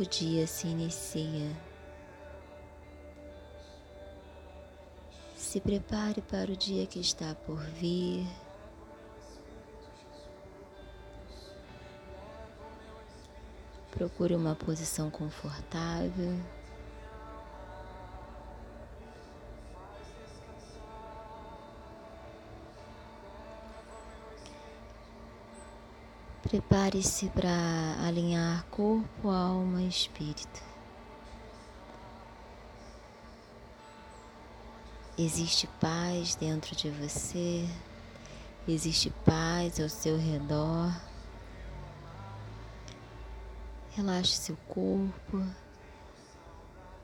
novo dia se inicia. Se prepare para o dia que está por vir. Procure uma posição confortável. Prepare-se para alinhar corpo, alma e espírito. Existe paz dentro de você, existe paz ao seu redor. Relaxe seu corpo,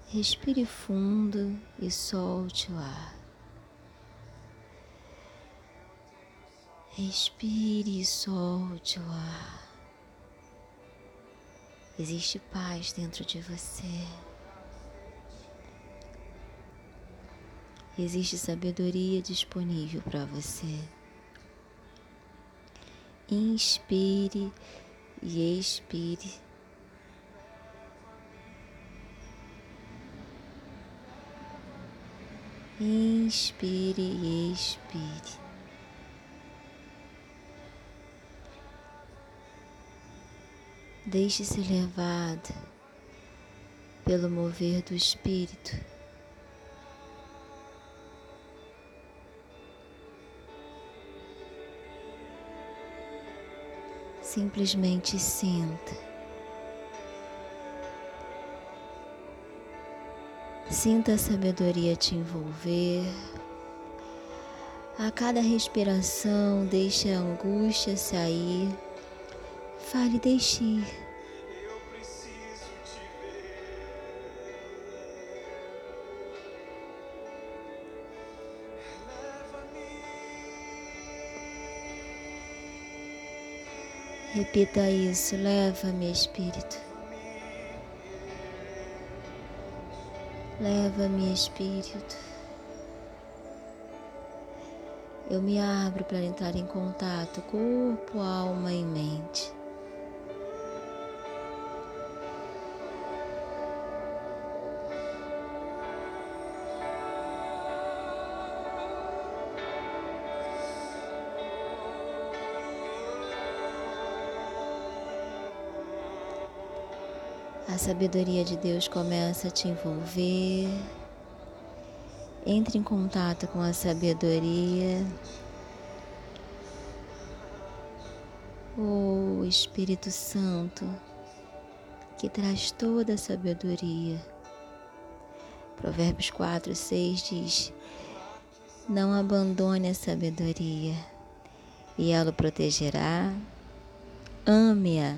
respire fundo e solte o ar. Respire e solte o ar. Existe paz dentro de você. Existe sabedoria disponível para você. Inspire e expire. Inspire e expire. Deixe-se levado pelo mover do Espírito. Simplesmente sinta. Sinta a sabedoria te envolver. A cada respiração, deixe a angústia sair. Fale, deixe ir. Repita isso, leva-me, Espírito. Leva-me, Espírito. Eu me abro para entrar em contato corpo, alma e mente. A sabedoria de Deus começa a te envolver. Entre em contato com a sabedoria. O Espírito Santo que traz toda a sabedoria. Provérbios 4, 6 diz: Não abandone a sabedoria, e ela o protegerá. Ame-a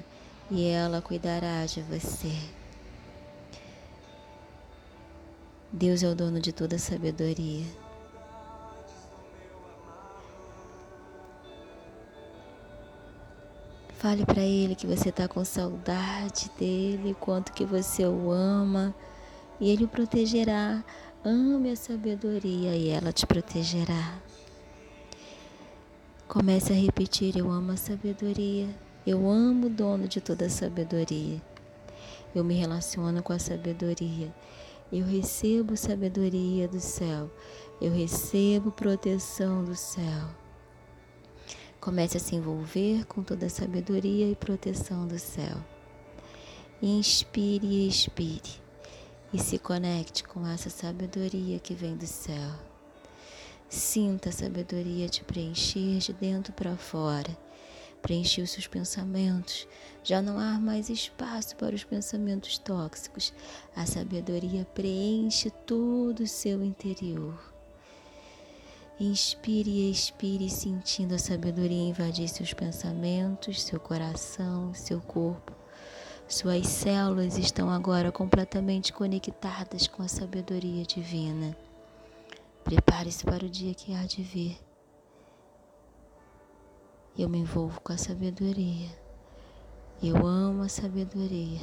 e ela cuidará de você. Deus é o dono de toda sabedoria. Fale para ele que você está com saudade dele, quanto que você o ama, e ele o protegerá. Ame a sabedoria e ela te protegerá. Comece a repetir: Eu amo a sabedoria. Eu amo o dono de toda a sabedoria. Eu me relaciono com a sabedoria. Eu recebo sabedoria do céu. Eu recebo proteção do céu. Comece a se envolver com toda a sabedoria e proteção do céu. Inspire e expire. E se conecte com essa sabedoria que vem do céu. Sinta a sabedoria te preencher de dentro para fora preencheu seus pensamentos. Já não há mais espaço para os pensamentos tóxicos. A sabedoria preenche todo o seu interior. Inspire e expire, sentindo a sabedoria invadir seus pensamentos, seu coração, seu corpo. Suas células estão agora completamente conectadas com a sabedoria divina. Prepare-se para o dia que há de vir eu me envolvo com a sabedoria. Eu amo a sabedoria.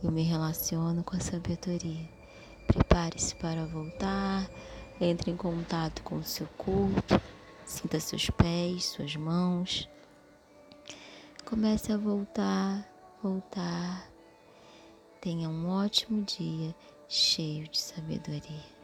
Eu me relaciono com a sabedoria. Prepare-se para voltar. Entre em contato com o seu corpo. Sinta seus pés, suas mãos. Comece a voltar, voltar. Tenha um ótimo dia cheio de sabedoria.